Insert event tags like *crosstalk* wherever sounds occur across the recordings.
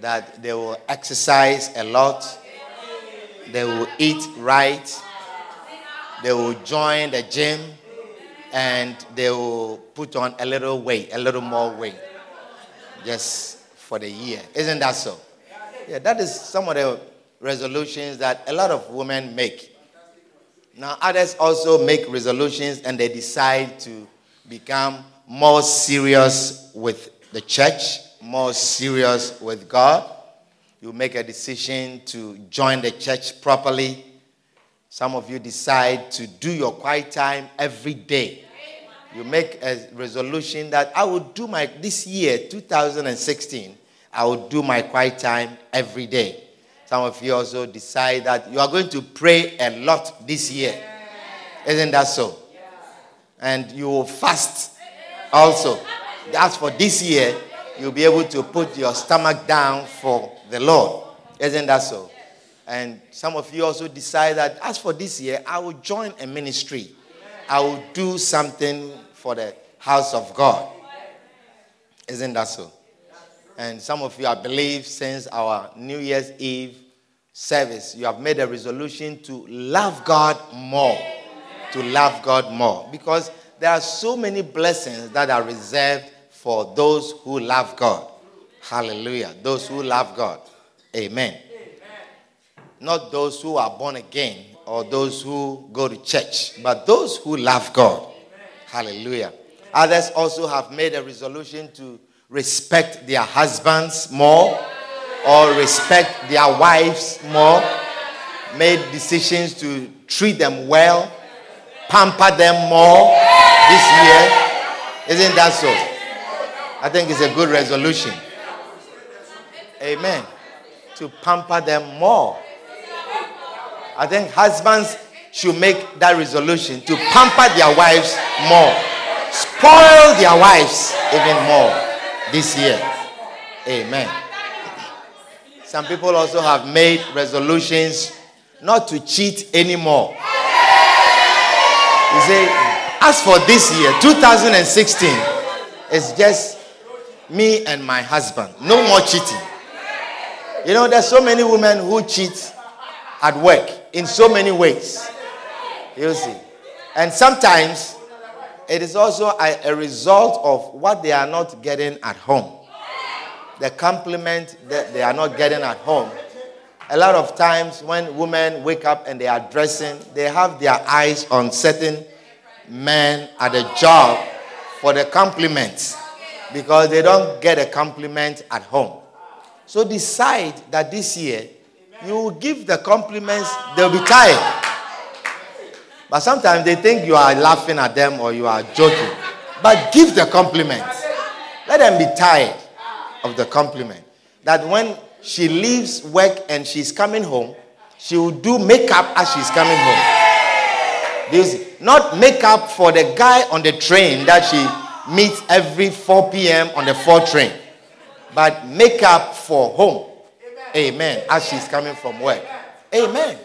That they will exercise a lot, they will eat right, they will join the gym, and they will put on a little weight, a little more weight, just for the year. Isn't that so? Yeah, that is some of the resolutions that a lot of women make. Now, others also make resolutions and they decide to become more serious with the church, more serious with God. You make a decision to join the church properly. Some of you decide to do your quiet time every day. You make a resolution that I will do my, this year, 2016, I will do my quiet time every day. Some of you also decide that you are going to pray a lot this year. Isn't that so? And you will fast also. As for this year, you'll be able to put your stomach down for the Lord. Isn't that so? And some of you also decide that as for this year, I will join a ministry. I will do something for the house of God. Isn't that so? And some of you, I believe, since our New Year's Eve service, you have made a resolution to love God more. To love God more. Because there are so many blessings that are reserved for those who love God. Hallelujah. Those who love God. Amen. Not those who are born again or those who go to church, but those who love God. Hallelujah. Others also have made a resolution to respect their husbands more or respect their wives more, made decisions to treat them well, pamper them more this year. Isn't that so? I think it's a good resolution. Amen. To pamper them more. I think husbands should make that resolution to pamper their wives more, spoil their wives even more this year. Amen. Some people also have made resolutions not to cheat anymore. You say, as for this year, 2016, it's just me and my husband. No more cheating. You know, there's so many women who cheat at work in so many ways. You see. And sometimes it is also a, a result of what they are not getting at home. The compliment that they are not getting at home. A lot of times when women wake up and they are dressing, they have their eyes on certain men at the job for the compliments because they don't get a compliment at home. So decide that this year you will give the compliments, they'll be tired. But sometimes they think you are laughing at them or you are joking. But give the compliments. Let them be tired of the compliment. That when she leaves work and she's coming home, she will do makeup as she's coming home. Do you see? Not makeup for the guy on the train that she meets every 4 p.m. on the 4 train, but makeup for home. Amen. As she's coming from work. Amen.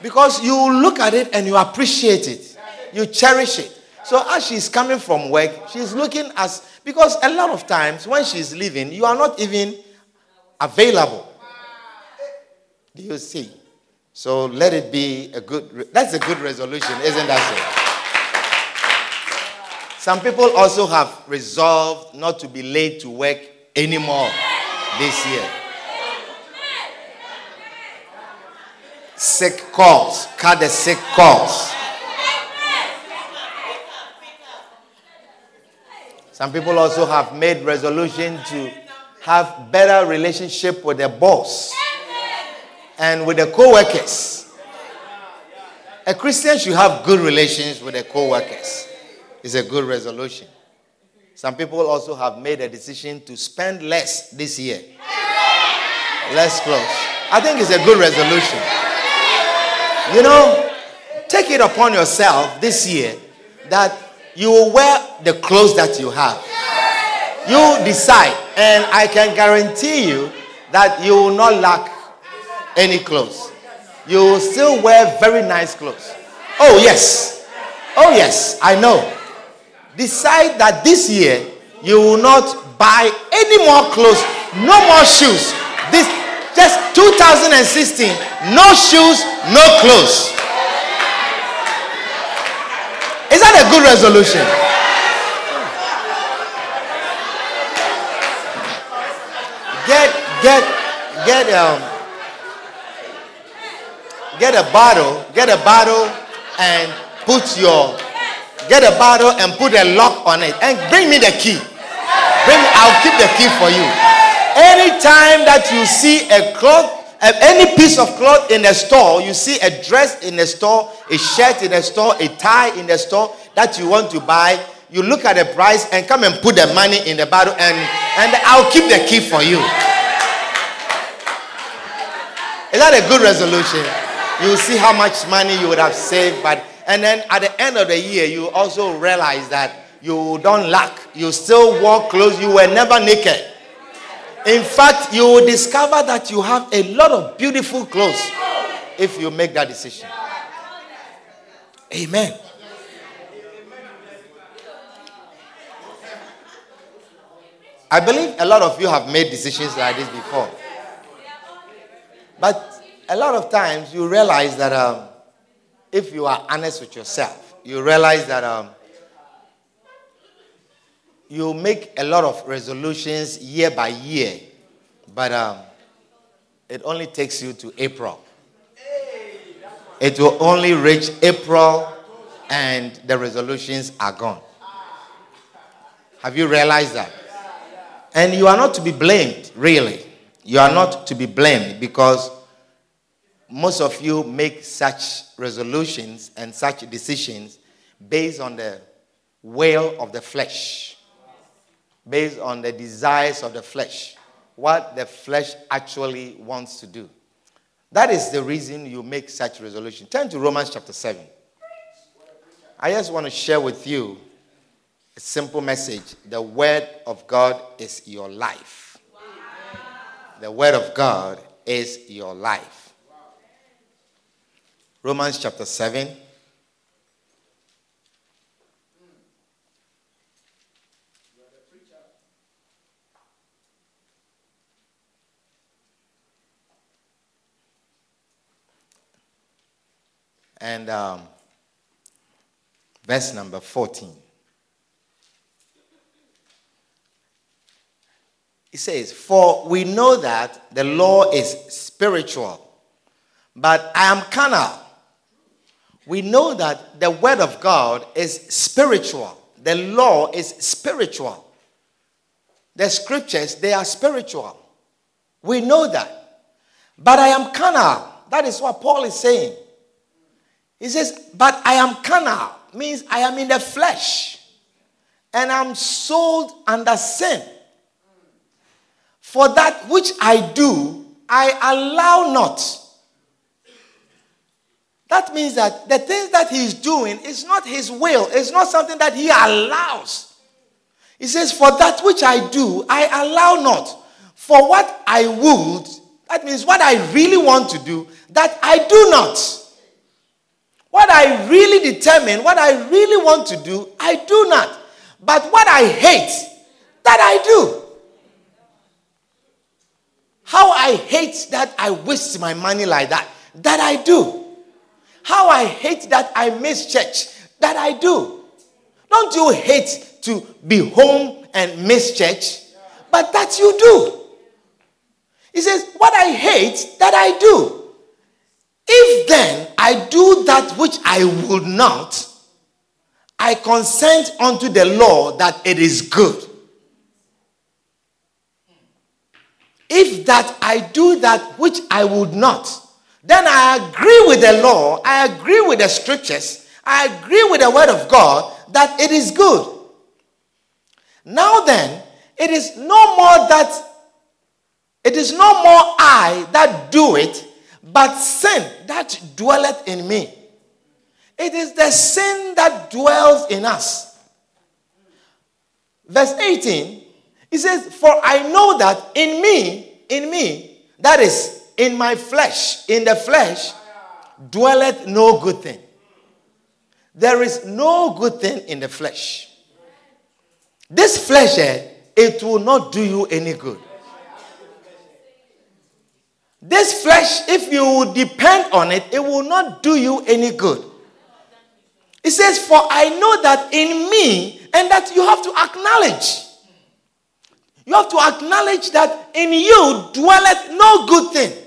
Because you look at it and you appreciate it, you cherish it. So as she's coming from work, she's looking as because a lot of times when she's leaving, you are not even available. Do you see? So let it be a good. That's a good resolution, isn't that so? Some people also have resolved not to be late to work anymore this year. Sick calls, cut the sick calls. Some people also have made resolution to have better relationship with their boss and with the co-workers. A Christian should have good relations with their co-workers. It's a good resolution. Some people also have made a decision to spend less this year. Less clothes. I think it's a good resolution. You know, take it upon yourself this year that you will wear the clothes that you have. You decide, and I can guarantee you that you will not lack any clothes. You will still wear very nice clothes. Oh, yes. Oh, yes, I know. Decide that this year you will not buy any more clothes, no more shoes. This just 2016, no shoes, no clothes. Is that a good resolution? Get get um get a bottle, get a bottle and put your get a bottle and put a lock on it and bring me the key. Bring I'll keep the key for you. Anytime that you see a cloth any piece of cloth in a store, you see a dress in a store, a shirt in a store, a tie in a store that you want to buy, you look at the price and come and put the money in the bottle and, and I'll keep the key for you. Is that a good resolution? You see how much money you would have saved, but and then at the end of the year, you also realize that you don't lack. You still wore clothes. You were never naked. In fact, you will discover that you have a lot of beautiful clothes if you make that decision. Amen. I believe a lot of you have made decisions like this before. But a lot of times you realize that um, if you are honest with yourself, you realize that um, you make a lot of resolutions year by year, but um, it only takes you to April. It will only reach April and the resolutions are gone. Have you realized that? And you are not to be blamed, really. You are not to be blamed because most of you make such resolutions and such decisions based on the will of the flesh based on the desires of the flesh, what the flesh actually wants to do. That is the reason you make such resolution. Turn to Romans chapter 7. I just want to share with you a simple message. The word of God is your life. The word of God is your life. Romans chapter 7 and um, verse number 14. It says, For we know that the law is spiritual, but I am carnal. We know that the word of God is spiritual. The law is spiritual. The scriptures, they are spiritual. We know that. But I am carnal. That is what Paul is saying. He says, But I am carnal, means I am in the flesh, and I'm sold under sin. For that which I do, I allow not. That means that the things that he's doing is not his will, it's not something that he allows. He says, For that which I do, I allow not. For what I would, that means what I really want to do, that I do not. What I really determine, what I really want to do, I do not. But what I hate, that I do. How I hate that I waste my money like that, that I do. How I hate that I miss church, that I do. Don't you hate to be home and miss church? But that you do. He says, What I hate, that I do. If then I do that which I would not, I consent unto the law that it is good. If that I do that which I would not, then I agree with the law, I agree with the scriptures, I agree with the word of God that it is good. Now then, it is no more that it is no more I that do it, but sin that dwelleth in me. It is the sin that dwells in us. Verse 18, he says, For I know that in me, in me, that is, in my flesh, in the flesh, dwelleth no good thing. There is no good thing in the flesh. This flesh, eh, it will not do you any good. This flesh, if you depend on it, it will not do you any good. It says, For I know that in me, and that you have to acknowledge. You have to acknowledge that in you dwelleth no good thing.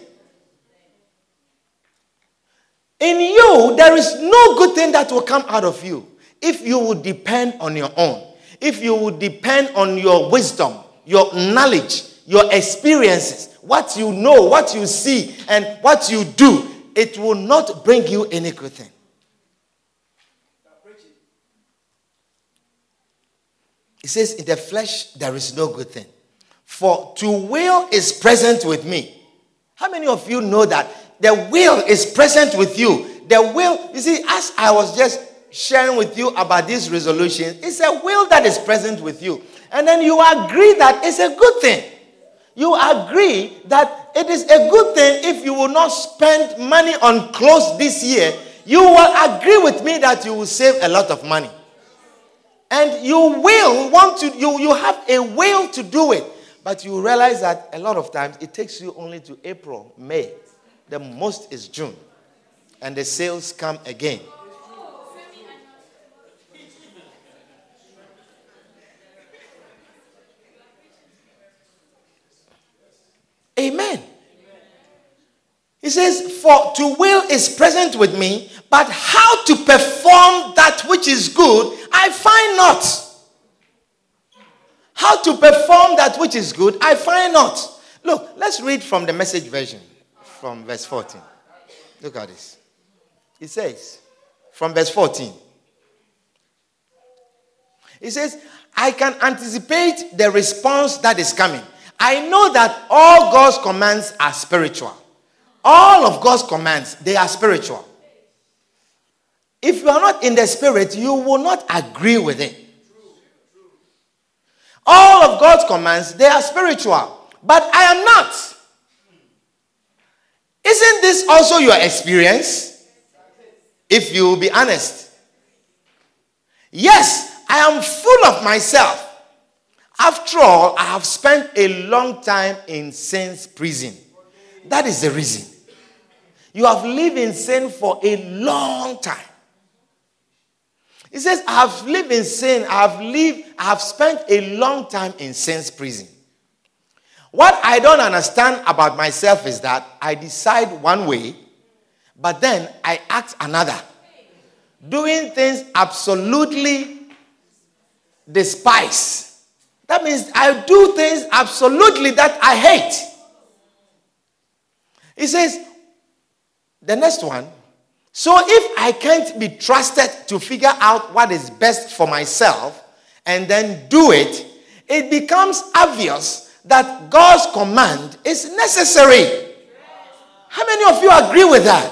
In you, there is no good thing that will come out of you if you would depend on your own, if you would depend on your wisdom, your knowledge, your experiences, what you know, what you see, and what you do. It will not bring you any good thing. It says, In the flesh, there is no good thing. For to will is present with me. How many of you know that the will is present with you? The will, you see, as I was just sharing with you about this resolution, it's a will that is present with you. And then you agree that it's a good thing. You agree that it is a good thing if you will not spend money on clothes this year. You will agree with me that you will save a lot of money. And you will want to, you, you have a will to do it. But you realize that a lot of times it takes you only to April, May. The most is June. And the sales come again. Amen. He says, For to will is present with me, but how to perform that which is good, I find not. How to perform that which is good, I find not. Look, let's read from the message version, from verse 14. Look at this. It says, from verse 14, it says, I can anticipate the response that is coming. I know that all God's commands are spiritual. All of God's commands, they are spiritual. If you are not in the spirit, you will not agree with it. All of God's commands, they are spiritual. But I am not. Isn't this also your experience? If you will be honest. Yes, I am full of myself. After all, I have spent a long time in sin's prison. That is the reason. You have lived in sin for a long time. He says, I have lived in sin. I have lived, I have spent a long time in sin's prison. What I don't understand about myself is that I decide one way, but then I act another. Doing things absolutely despise. That means I do things absolutely that I hate. He says, the next one. So if I can't be trusted to figure out what is best for myself and then do it, it becomes obvious that God's command is necessary. How many of you agree with that?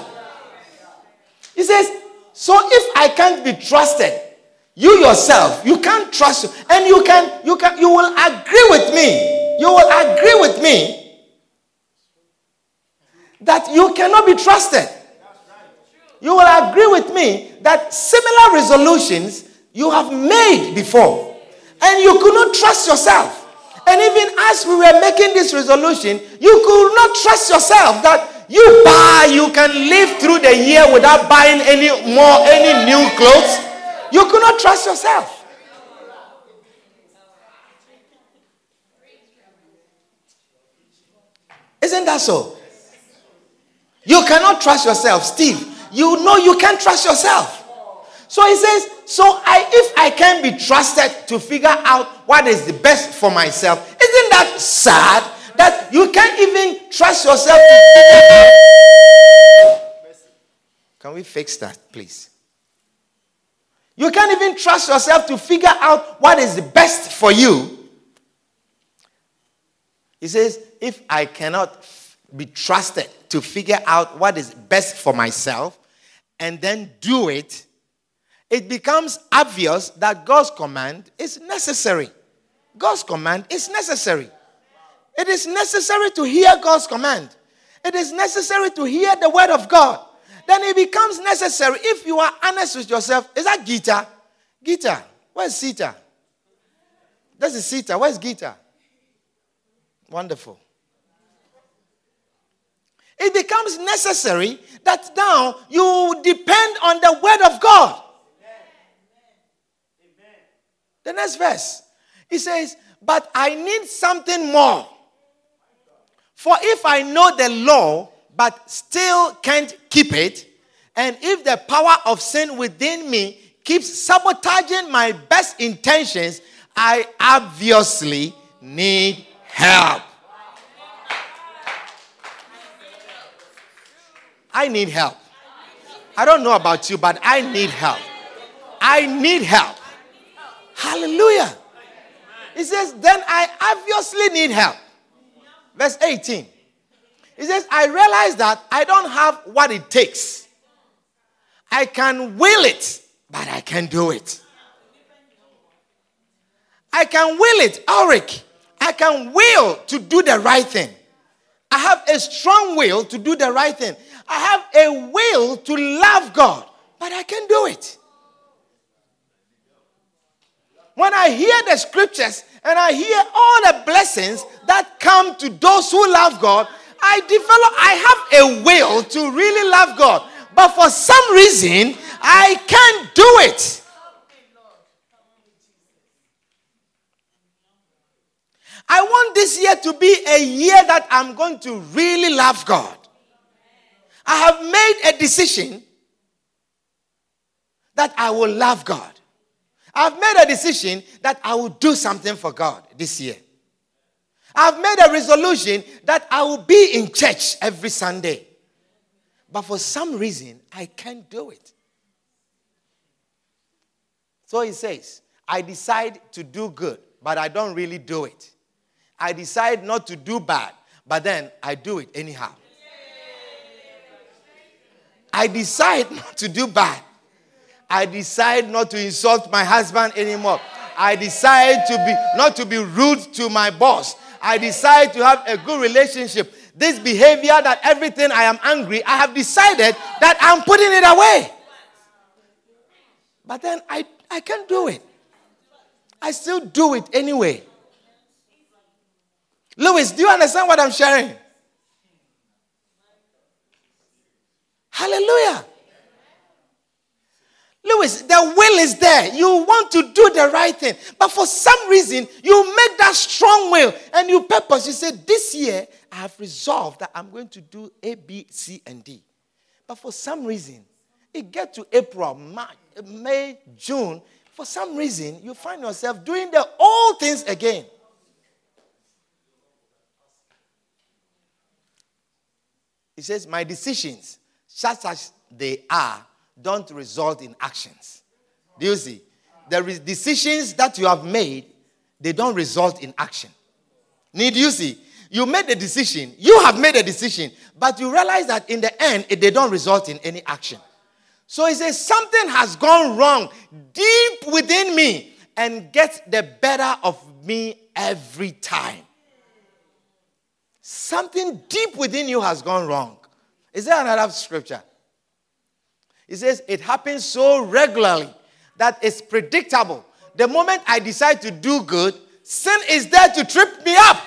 He says, so if I can't be trusted, you yourself, you can't trust, and you can, you can, you will agree with me. You will agree with me that you cannot be trusted. You will agree with me that similar resolutions you have made before, and you could not trust yourself. And even as we were making this resolution, you could not trust yourself that you buy, you can live through the year without buying any more, any new clothes. You could not trust yourself. Isn't that so? You cannot trust yourself, Steve. You know you can't trust yourself. So he says, so I if I can be trusted to figure out what is the best for myself, isn't that sad that you can't even trust yourself Can we fix that, please? You can't even trust yourself to figure out what is the best for you. He says, if I cannot be trusted to figure out what is best for myself and then do it, it becomes obvious that God's command is necessary. God's command is necessary. It is necessary to hear God's command. It is necessary to hear the word of God. Then it becomes necessary if you are honest with yourself. Is that Gita? Gita. Where's Sita? That's the Sita. Where's Gita? Wonderful. It becomes necessary that now you depend on the word of God. The next verse, he says, But I need something more. For if I know the law, but still can't keep it, and if the power of sin within me keeps sabotaging my best intentions, I obviously need help. I need help. I don't know about you, but I need help. I need help. Hallelujah. He says, Then I obviously need help. Verse 18. He says, I realize that I don't have what it takes. I can will it, but I can't do it. I can will it, Ulrich. I can will to do the right thing. I have a strong will to do the right thing. I have a will to love God, but I can't do it. When I hear the scriptures and I hear all the blessings that come to those who love God, I develop, I have a will to really love God. But for some reason, I can't do it. I want this year to be a year that I'm going to really love God. I have made a decision that I will love God. I've made a decision that I will do something for God this year. I've made a resolution that I will be in church every Sunday. But for some reason, I can't do it. So he says, I decide to do good, but I don't really do it. I decide not to do bad, but then I do it anyhow. I decide not to do bad, I decide not to insult my husband anymore. I decide to be not to be rude to my boss. I decide to have a good relationship. This behavior that everything I am angry, I have decided that I'm putting it away. But then I, I can't do it. I still do it anyway. Lewis, do you understand what I'm sharing? Hallelujah. Lewis, the will is there. You want to do the right thing. But for some reason, you make that strong will and you purpose. You say, This year, I have resolved that I'm going to do A, B, C, and D. But for some reason, it gets to April, May, June. For some reason, you find yourself doing the old things again. He says, My decisions, such as they are, don't result in actions. Do you see? The decisions that you have made, they don't result in action. Need you see? You made a decision, you have made a decision, but you realize that in the end, they don't result in any action. So he says, Something has gone wrong deep within me and gets the better of me every time. Something deep within you has gone wrong. Is there another scripture? He says it happens so regularly that it's predictable. The moment I decide to do good, sin is there to trip me up.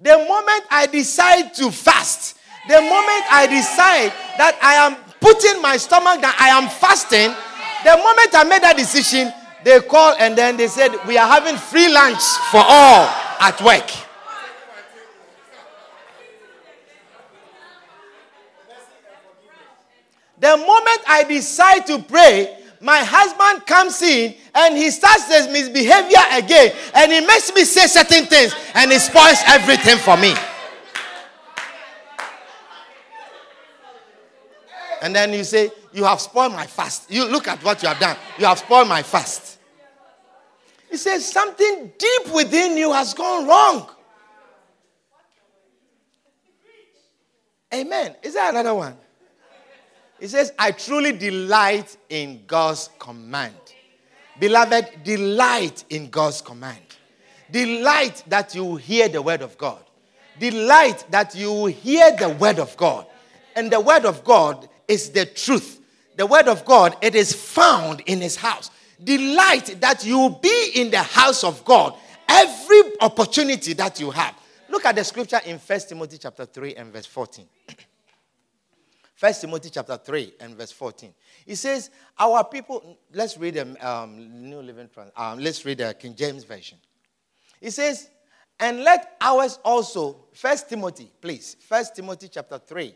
The moment I decide to fast, the moment I decide that I am putting my stomach down, I am fasting, the moment I made that decision, they call and then they said, We are having free lunch for all at work. The moment I decide to pray, my husband comes in and he starts his misbehavior again and he makes me say certain things and he spoils everything for me. And then you say, You have spoiled my fast. You look at what you have done. You have spoiled my fast. He says, Something deep within you has gone wrong. Amen. Is there another one? He says, I truly delight in God's command. Beloved, delight in God's command. Delight that you hear the word of God. Delight that you hear the word of God. And the word of God is the truth. The word of God, it is found in his house. Delight that you be in the house of God every opportunity that you have. Look at the scripture in 1 Timothy chapter 3 and verse 14. *clears throat* 1 Timothy chapter 3 and verse 14. It says, Our people, let's read the um, New Living Trans, um, let's read the King James Version. It says, And let ours also, First Timothy, please, First Timothy chapter 3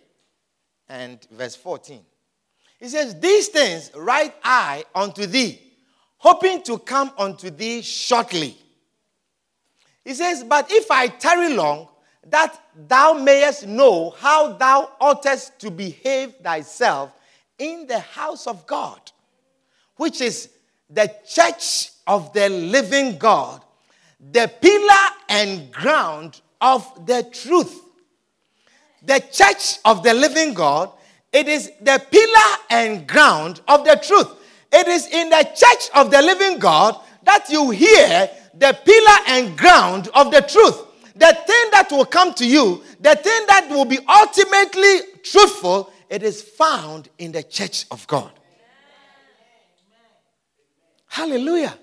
and verse 14. It says, These things write I unto thee, hoping to come unto thee shortly. He says, But if I tarry long, that thou mayest know how thou oughtest to behave thyself in the house of God, which is the church of the living God, the pillar and ground of the truth. The church of the living God, it is the pillar and ground of the truth. It is in the church of the living God that you hear the pillar and ground of the truth the thing that will come to you, the thing that will be ultimately truthful, it is found in the church of God. Hallelujah.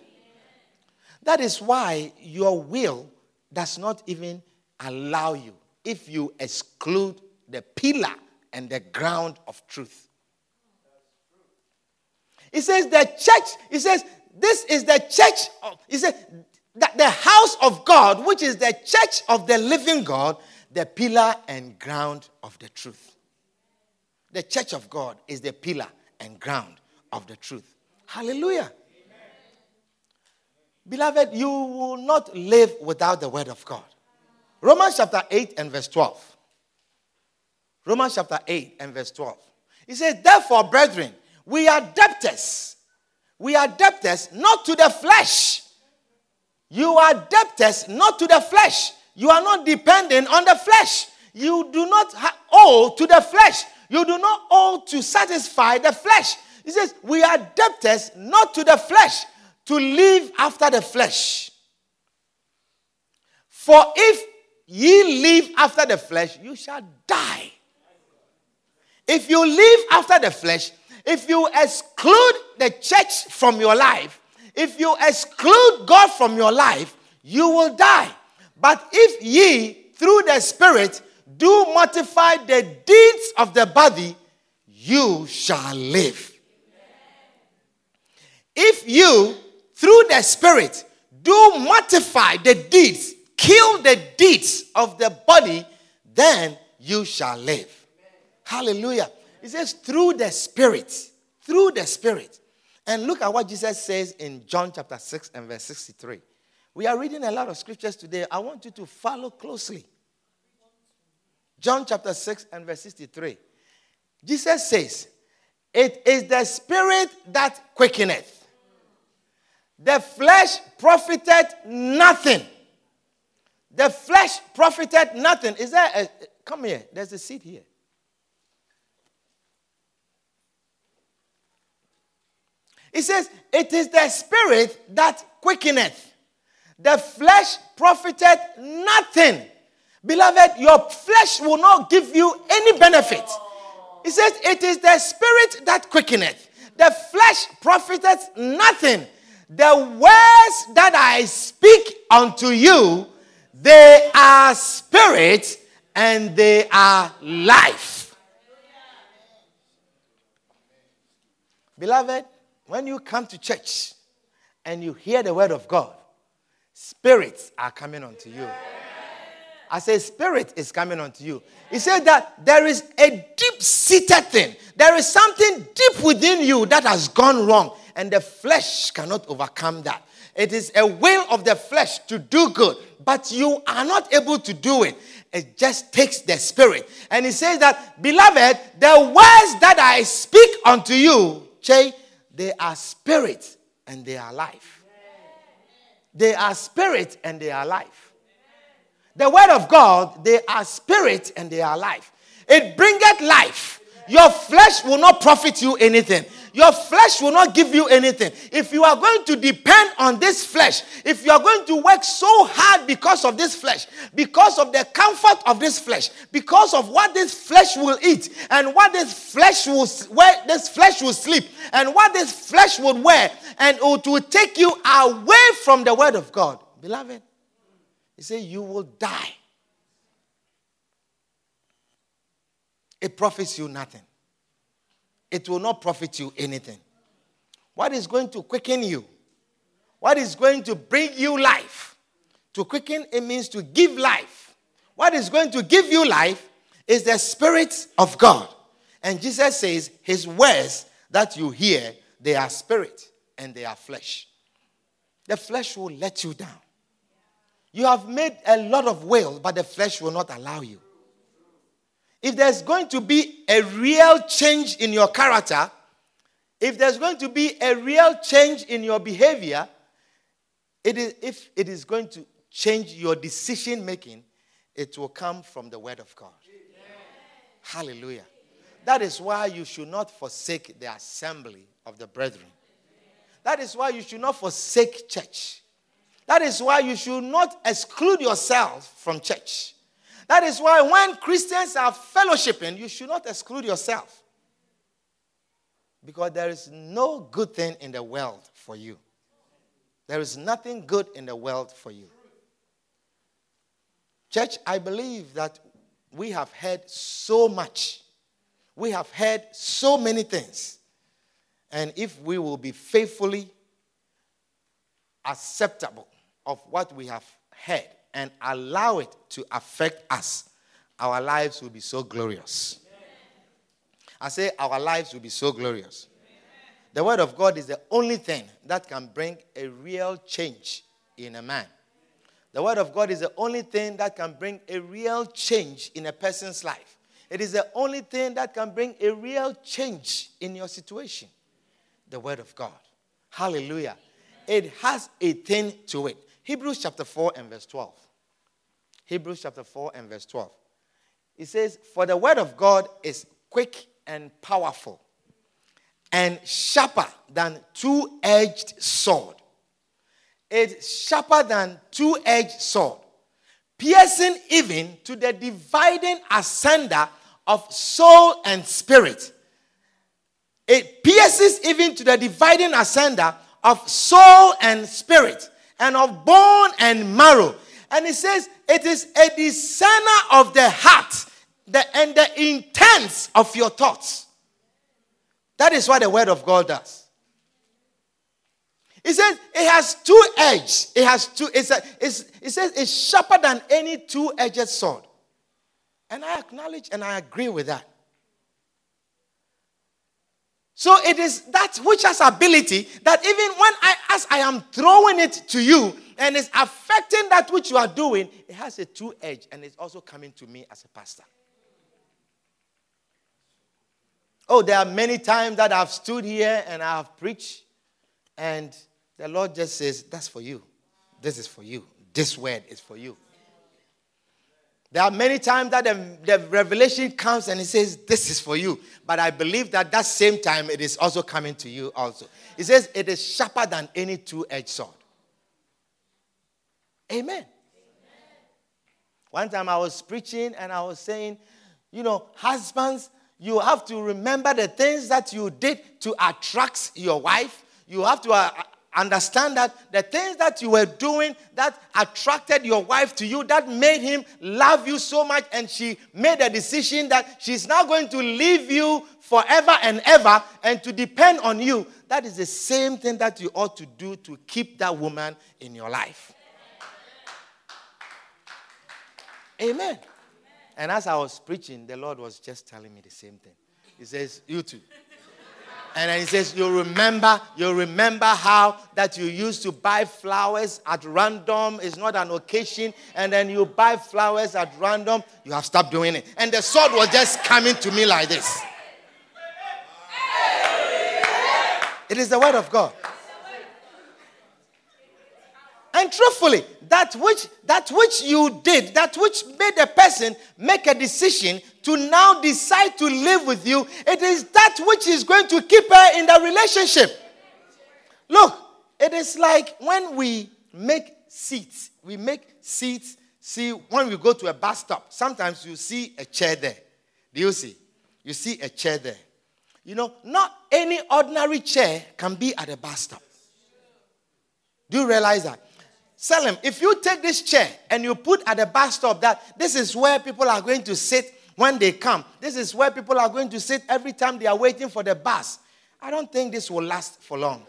That is why your will does not even allow you if you exclude the pillar and the ground of truth. He says the church, he says, this is the church. Of, he said, that the house of God, which is the church of the living God, the pillar and ground of the truth. The church of God is the pillar and ground of the truth. Hallelujah. Amen. Beloved, you will not live without the word of God. Romans chapter 8 and verse 12. Romans chapter 8 and verse 12. He says, Therefore, brethren, we are debtors. We are debtors not to the flesh you are debtors not to the flesh. You are not dependent on the flesh. You do not owe to the flesh. You do not owe to satisfy the flesh. He says, We are debtors not to the flesh, to live after the flesh. For if ye live after the flesh, you shall die. If you live after the flesh, if you exclude the church from your life, if you exclude God from your life, you will die. But if ye, through the Spirit, do mortify the deeds of the body, you shall live. If you, through the Spirit, do mortify the deeds, kill the deeds of the body, then you shall live. Hallelujah. It says, through the Spirit. Through the Spirit. And look at what Jesus says in John chapter 6 and verse 63. We are reading a lot of scriptures today. I want you to follow closely. John chapter 6 and verse 63. Jesus says, It is the spirit that quickeneth. The flesh profited nothing. The flesh profited nothing. Is there a, come here, there's a seat here. He says, It is the spirit that quickeneth. The flesh profited nothing. Beloved, your flesh will not give you any benefit. He says, It is the spirit that quickeneth. The flesh profiteth nothing. The words that I speak unto you, they are spirit and they are life. Beloved, when you come to church and you hear the word of God, spirits are coming unto you. I say, Spirit is coming unto you. He said that there is a deep seated thing. There is something deep within you that has gone wrong, and the flesh cannot overcome that. It is a will of the flesh to do good, but you are not able to do it. It just takes the spirit. And he says that, beloved, the words that I speak unto you, Che, they are spirit and they are life. They are spirit and they are life. The word of God, they are spirit and they are life. It bringeth life. Your flesh will not profit you anything. Your flesh will not give you anything. If you are going to depend on this flesh, if you are going to work so hard because of this flesh, because of the comfort of this flesh, because of what this flesh will eat, and what this flesh will where this flesh will sleep, and what this flesh would wear, and it will take you away from the word of God, beloved. He said, You will die. It profits you nothing it will not profit you anything. What is going to quicken you? What is going to bring you life? To quicken, it means to give life. What is going to give you life is the Spirit of God. And Jesus says, His words that you hear, they are spirit and they are flesh. The flesh will let you down. You have made a lot of will, but the flesh will not allow you. If there's going to be a real change in your character, if there's going to be a real change in your behavior, it is, if it is going to change your decision making, it will come from the Word of God. Amen. Hallelujah. That is why you should not forsake the assembly of the brethren. That is why you should not forsake church. That is why you should not exclude yourself from church. That is why when Christians are fellowshipping, you should not exclude yourself. Because there is no good thing in the world for you. There is nothing good in the world for you. Church, I believe that we have heard so much. We have heard so many things. And if we will be faithfully acceptable of what we have heard, and allow it to affect us, our lives will be so glorious. I say our lives will be so glorious. The Word of God is the only thing that can bring a real change in a man. The Word of God is the only thing that can bring a real change in a person's life. It is the only thing that can bring a real change in your situation. The Word of God. Hallelujah. It has a thing to it. Hebrews chapter 4 and verse 12. Hebrews chapter 4 and verse 12. It says, For the word of God is quick and powerful and sharper than two edged sword. It's sharper than two edged sword, piercing even to the dividing asunder of soul and spirit. It pierces even to the dividing asunder of soul and spirit and of bone and marrow. And it says, it is a discerner of the heart the, and the intents of your thoughts. That is what the word of God does. It says it has two edges. It has two, it's a, it's, it says it's sharper than any two-edged sword. And I acknowledge and I agree with that. So it is that which has ability that even when I, as I am throwing it to you and it's affecting that which you are doing, it has a two edge and it's also coming to me as a pastor. Oh, there are many times that I've stood here and I have preached, and the Lord just says, That's for you. This is for you. This word is for you. There are many times that the, the revelation comes and it says, This is for you. But I believe that that same time it is also coming to you also. It says, It is sharper than any two edged sword. Amen. Amen. One time I was preaching and I was saying, You know, husbands, you have to remember the things that you did to attract your wife. You have to uh, understand that the things that you were doing that attracted your wife to you, that made him love you so much, and she made a decision that she's now going to leave you forever and ever and to depend on you. That is the same thing that you ought to do to keep that woman in your life. Amen. And as I was preaching, the Lord was just telling me the same thing. He says, You too. And then he says, You remember, you remember how that you used to buy flowers at random. It's not an occasion. And then you buy flowers at random. You have stopped doing it. And the sword was just coming to me like this. It is the word of God. And truthfully, that which that which you did, that which made a person make a decision to now decide to live with you, it is that which is going to keep her in the relationship. Look, it is like when we make seats, we make seats. See, when we go to a bus stop, sometimes you see a chair there. Do you see? You see a chair there. You know, not any ordinary chair can be at a bus stop. Do you realize that? Selim, if you take this chair and you put at the bus stop that this is where people are going to sit when they come, this is where people are going to sit every time they are waiting for the bus, I don't think this will last for long.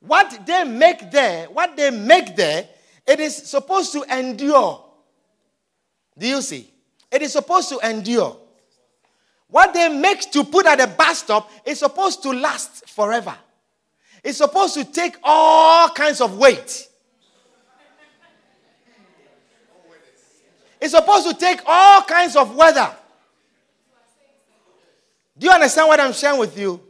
What they make there, what they make there, it is supposed to endure. Do you see? It is supposed to endure. What they make to put at the bus stop is supposed to last forever. It's supposed to take all kinds of weight. It's supposed to take all kinds of weather. Do you understand what I'm sharing with you?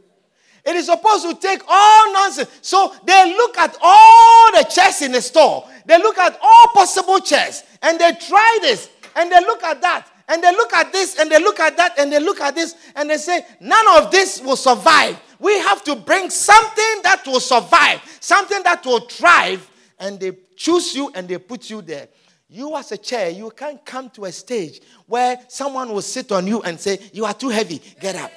It is supposed to take all nonsense. So they look at all the chairs in the store. They look at all possible chairs and they try this and they look at that and they look at this and they look at that and they look at this and they say, none of this will survive. We have to bring something that will survive, something that will thrive. And they choose you and they put you there. You, as a chair, you can't come to a stage where someone will sit on you and say, You are too heavy, get up.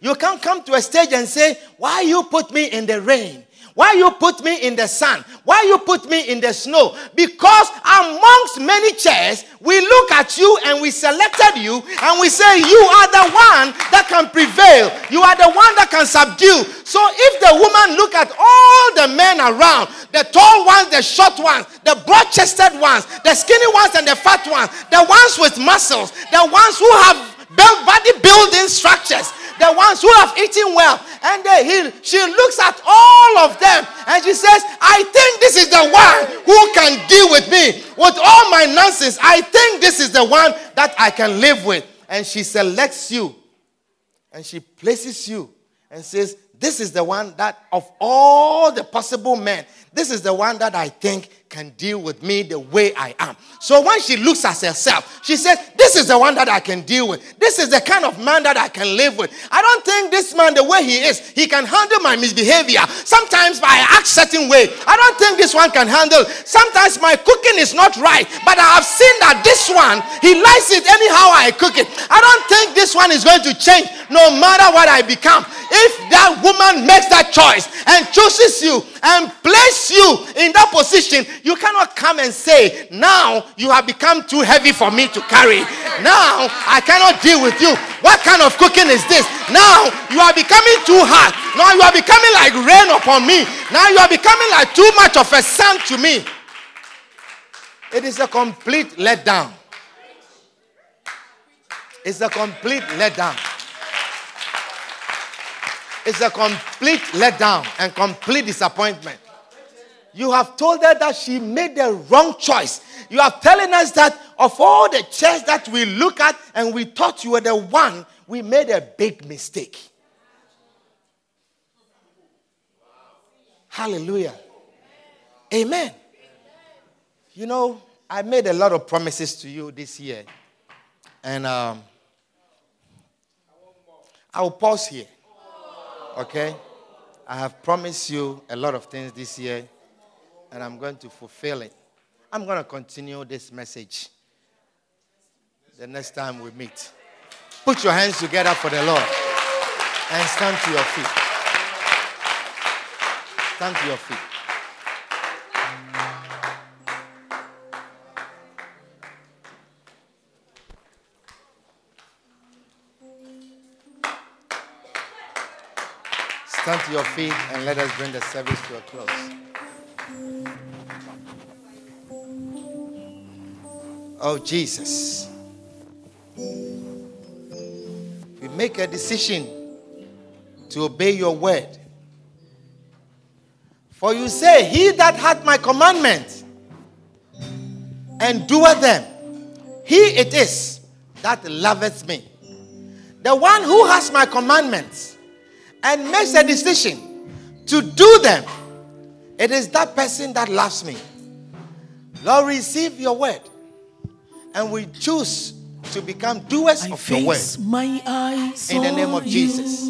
You can't come to a stage and say, Why you put me in the rain? Why you put me in the sun? Why you put me in the snow? Because amongst many chairs, we look at you and we selected you and we say, You are the one that can prevail. You are the one that can subdue. So if the woman look at all the men around, the tall ones, the short ones, the broad-chested ones, the skinny ones and the fat ones, the ones with muscles, the ones who have built bodybuilding structures, the ones who have eaten well. And they, he, she looks at all of them and she says, I think this is the one who can deal with me. With all my nonsense, I think this is the one that I can live with. And she selects you and she places you and says, This is the one that, of all the possible men, this is the one that I think can deal with me the way I am. So when she looks at herself, she says, This is the one that I can deal with. This is the kind of man that I can live with. I don't think this man, the way he is, he can handle my misbehavior. Sometimes I act certain way. I don't think this one can handle. Sometimes my cooking is not right, but I have seen that this one, he likes it anyhow I cook it. I don't think this one is going to change no matter what I become. If that woman makes that choice and chooses you and place you in that position, you cannot come and say, Now you have become too heavy for me to carry. Now I cannot deal with you. What kind of cooking is this? Now you are becoming too hard. Now you are becoming like rain upon me. Now you are becoming like too much of a sun to me. It is a complete letdown. It's a complete letdown. It's a complete letdown and complete disappointment. You have told her that she made the wrong choice. You are telling us that of all the chairs that we look at and we thought you were the one, we made a big mistake. Hallelujah. Amen. You know, I made a lot of promises to you this year. And um, I will pause here. Okay? I have promised you a lot of things this year and I'm going to fulfill it. I'm going to continue this message the next time we meet. Put your hands together for the Lord and stand to your feet. Stand to your feet. Stand to your feet and let us bring the service to a close. Oh, Jesus. we make a decision to obey your word. For you say, He that hath my commandments and doeth them, he it is that loveth me. The one who has my commandments and makes a decision to do them, it is that person that loves me. Lord, receive your word and we choose to become doers I of your word my eyes in the name of Jesus.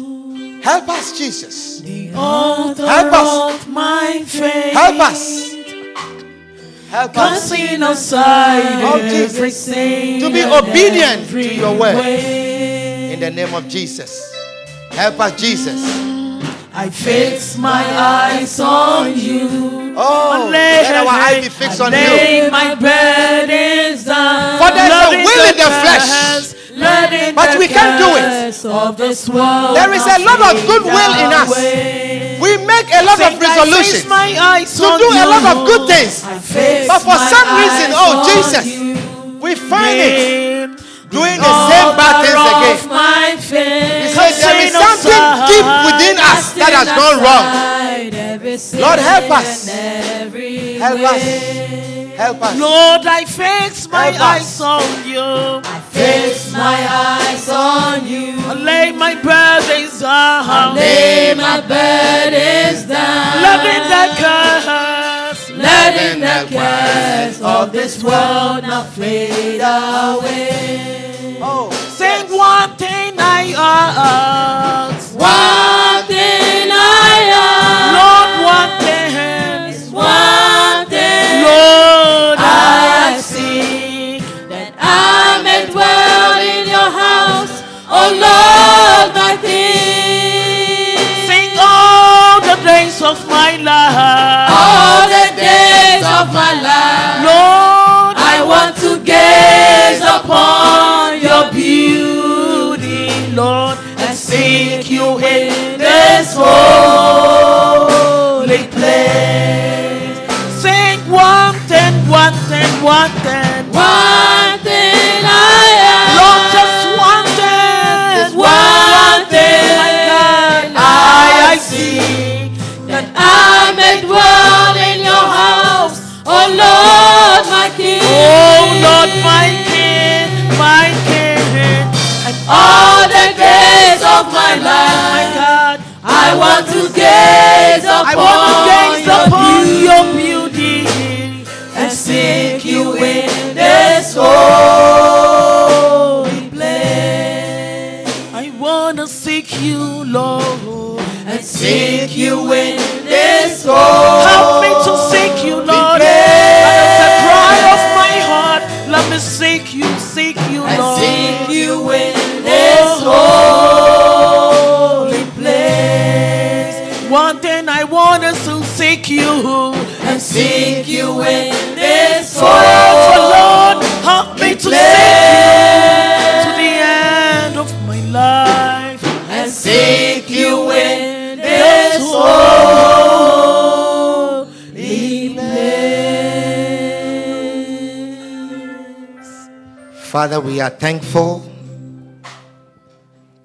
Help us, Jesus. Help us. of my faith. Help us. Help us Oh, Jesus. to be obedient to your word in the name of Jesus. Help us, Jesus. I fix my eyes on you. Oh, let our eye be fixed on you. Lay my burdens down. For there's a Loving will in the flesh. letting But the we can't do it. Of this world There is a lot of goodwill in us. We make a lot of resolutions my eyes to do a lot of good things. But for some reason, oh, Jesus, you. We find it Name doing the same bad things again. of my faith. He said there is something deep within us that has gone wrong. Lord, help us. Help us. Help us. Lord, I fix my Help us. eyes on you. I fix my eyes on you. I lay my burdens down. Lay my burdens down. Loving the curse. Letting the cares of this world not fade away. One thing I ask. One thing I ask. Lord, one thing. is one thing Lord, I I seek. that I may dwell in your house. Oh Lord, my King. Sing all the days of my life. All the days of my life. You in this holy place. Sing one thing, one thing, one thing. One thing I am. Lord, just one thing. one thing my God, I I see. that I may dwell in your house. Oh Lord, my King. Oh Lord, my King, my King. And All the days of my life, I want to gaze upon Father, we are thankful.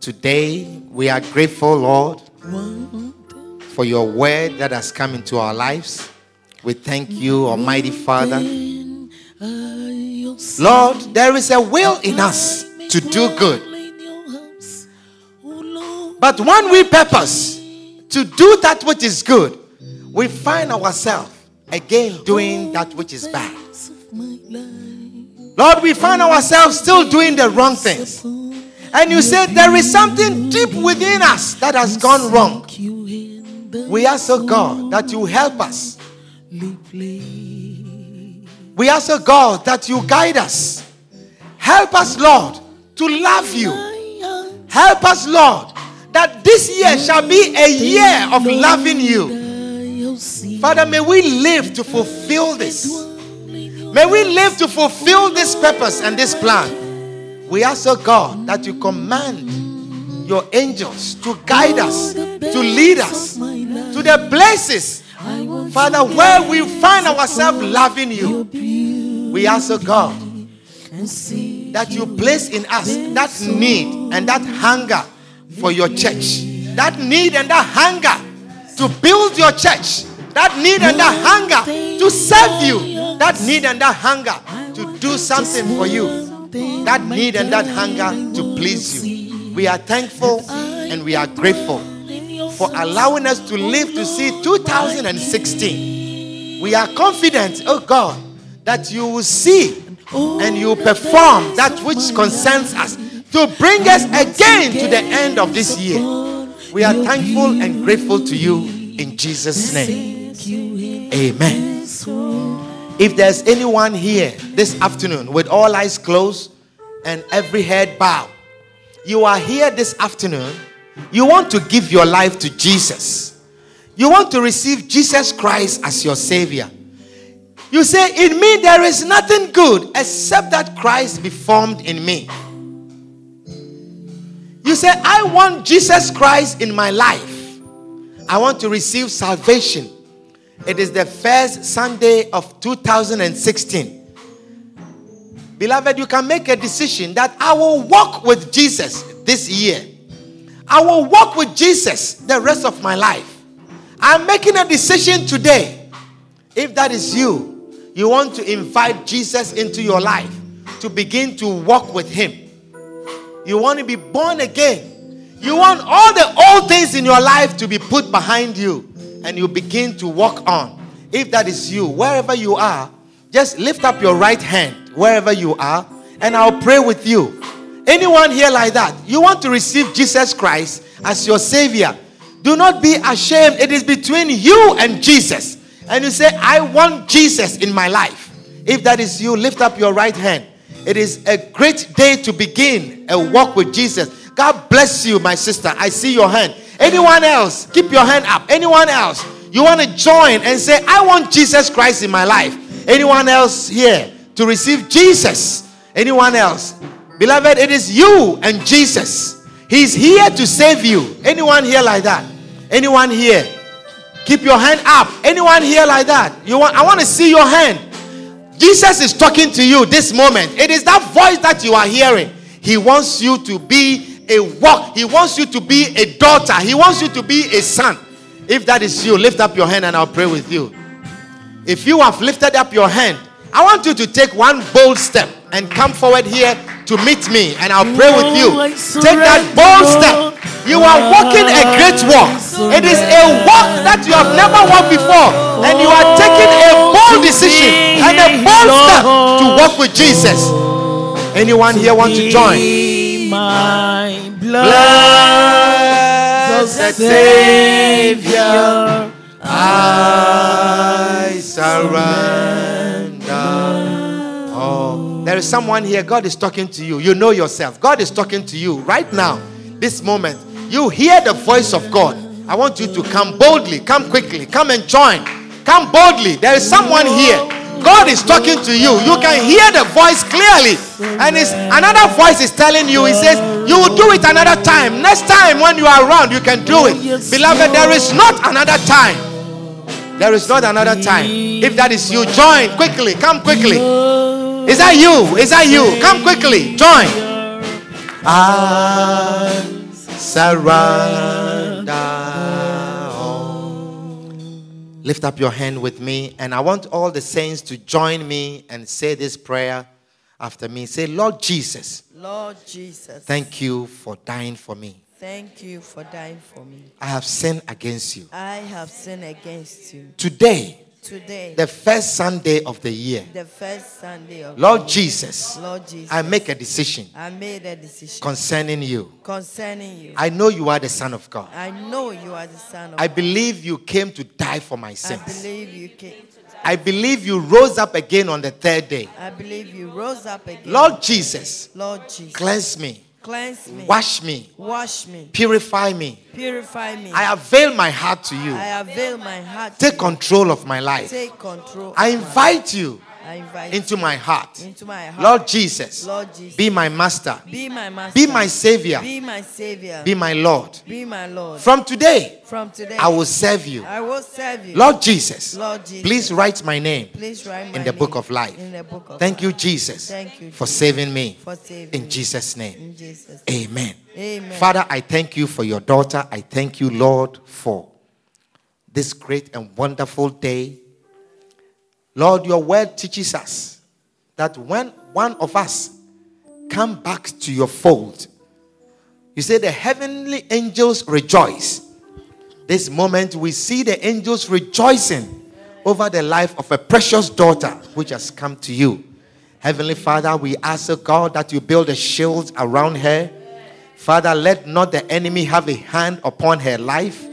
Today, we are grateful, Lord, for your word that has come into our lives. We thank you, Almighty Father. Lord, there is a will in us to do good. But when we purpose to do that which is good, we find ourselves again doing that which is bad. Lord, we find ourselves still doing the wrong things. And you said there is something deep within us that has gone wrong. We ask, oh God, that you help us. We ask, oh God, that you guide us. Help us, Lord, to love you. Help us, Lord, that this year shall be a year of loving you. Father, may we live to fulfill this. May we live to fulfill this purpose and this plan. We ask, oh God, that you command your angels to guide us, to lead us to the places, Father, where we find ourselves loving you. We ask, oh God, that you place in us that need and that hunger for your church. That need and that hunger to build your church. That need and that hunger to serve you. That need and that hunger to do something for you. That need and that hunger to please you. We are thankful and we are grateful for allowing us to live to see 2016. We are confident, oh God, that you will see and you perform that which concerns us to bring us again to the end of this year. We are thankful and grateful to you in Jesus' name. Amen. If there's anyone here this afternoon with all eyes closed and every head bowed, you are here this afternoon, you want to give your life to Jesus. You want to receive Jesus Christ as your Savior. You say, In me there is nothing good except that Christ be formed in me. You say, I want Jesus Christ in my life. I want to receive salvation. It is the first Sunday of 2016. Beloved, you can make a decision that I will walk with Jesus this year. I will walk with Jesus the rest of my life. I'm making a decision today. If that is you, you want to invite Jesus into your life to begin to walk with Him. You want to be born again. You want all the old things in your life to be put behind you and you begin to walk on. If that is you, wherever you are, just lift up your right hand wherever you are and I'll pray with you. Anyone here like that? You want to receive Jesus Christ as your Savior? Do not be ashamed. It is between you and Jesus. And you say, I want Jesus in my life. If that is you, lift up your right hand. It is a great day to begin a walk with Jesus. God bless you, my sister. I see your hand. Anyone else? Keep your hand up. Anyone else? You want to join and say, I want Jesus Christ in my life. Anyone else here to receive Jesus? Anyone else? Beloved, it is you and Jesus. He's here to save you. Anyone here like that? Anyone here? Keep your hand up. Anyone here like that? You want I want to see your hand. Jesus is talking to you this moment. It is that voice that you are hearing. He wants you to be a walk. He wants you to be a daughter. He wants you to be a son. If that is you, lift up your hand and I'll pray with you. If you have lifted up your hand, I want you to take one bold step and come forward here to meet me and I'll pray with you. Take that bold step. You are walking a great walk. It is a walk that you have never walked before. And you are taking a bold decision and a bold step to walk with Jesus. Anyone here want to join? My Blessed Savior, I surrender. Oh, there is someone here. God is talking to you. You know yourself. God is talking to you right now, this moment. You hear the voice of God. I want you to come boldly, come quickly, come and join. Come boldly. There is someone here. God is talking to you. You can hear the voice clearly. And it's another voice is telling you, He says, You will do it another time. Next time when you are around, you can do it. Beloved, there is not another time. There is not another time. If that is you, join quickly. Come quickly. Is that you? Is that you? Come quickly. Join. Ah, I surrender. Lift up your hand with me, and I want all the saints to join me and say this prayer after me. Say, Lord Jesus, Lord Jesus, thank you for dying for me. thank you for dying for me. I have sinned against you. I have sinned against you. Today, Today, the first Sunday of the year, the first Sunday of Lord Jesus, Lord Jesus, I make a decision I made a decision concerning you. concerning you. I know you are the Son of God. I know you are the Son of I God. believe you came to die for my sins. I believe you came. I believe you rose up again on the third day. I believe you rose up again. Lord Jesus, Lord Jesus, cleanse me, cleanse me, wash me, wash me, purify me. purify me. I avail my heart to you. I avail my heart. Take control of my life. Take control. I invite you into my heart. into my heart. Lord Jesus, Lord Jesus, be my master, be my master. be my savior, Be my savior. be my Lord. Be my Lord. From today, From today, I will serve you. I will serve you. Lord Jesus, Lord Jesus, please write my name please write my in the name book of life. In the book of Thank life. you, Jesus, Thank you for Jesus, saving me. for saving In me. Jesus' name, In Jesus. Name. amen. Amen. Father, I thank you for your daughter. I thank you, Lord, for this great and wonderful day. Lord, your word teaches us that when one of us come back to your fold, you say the heavenly angels rejoice. This moment we see the angels rejoicing over the life of a precious daughter which has come to you. Heavenly Father, we ask, oh God, that you build a shield around her. Father, let not the enemy have a hand upon her life.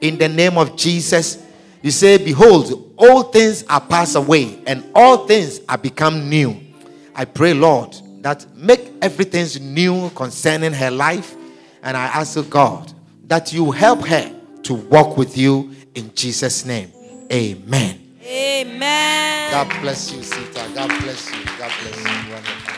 In the name of Jesus, you say, Behold, all things are passed away, and all things are become new. I pray, Lord, that make everything new concerning her life. And I ask, God, that you help her to walk with you in Jesus' name. Amen. Amen. God bless you, Sita. God bless you. God bless you. Wonderful.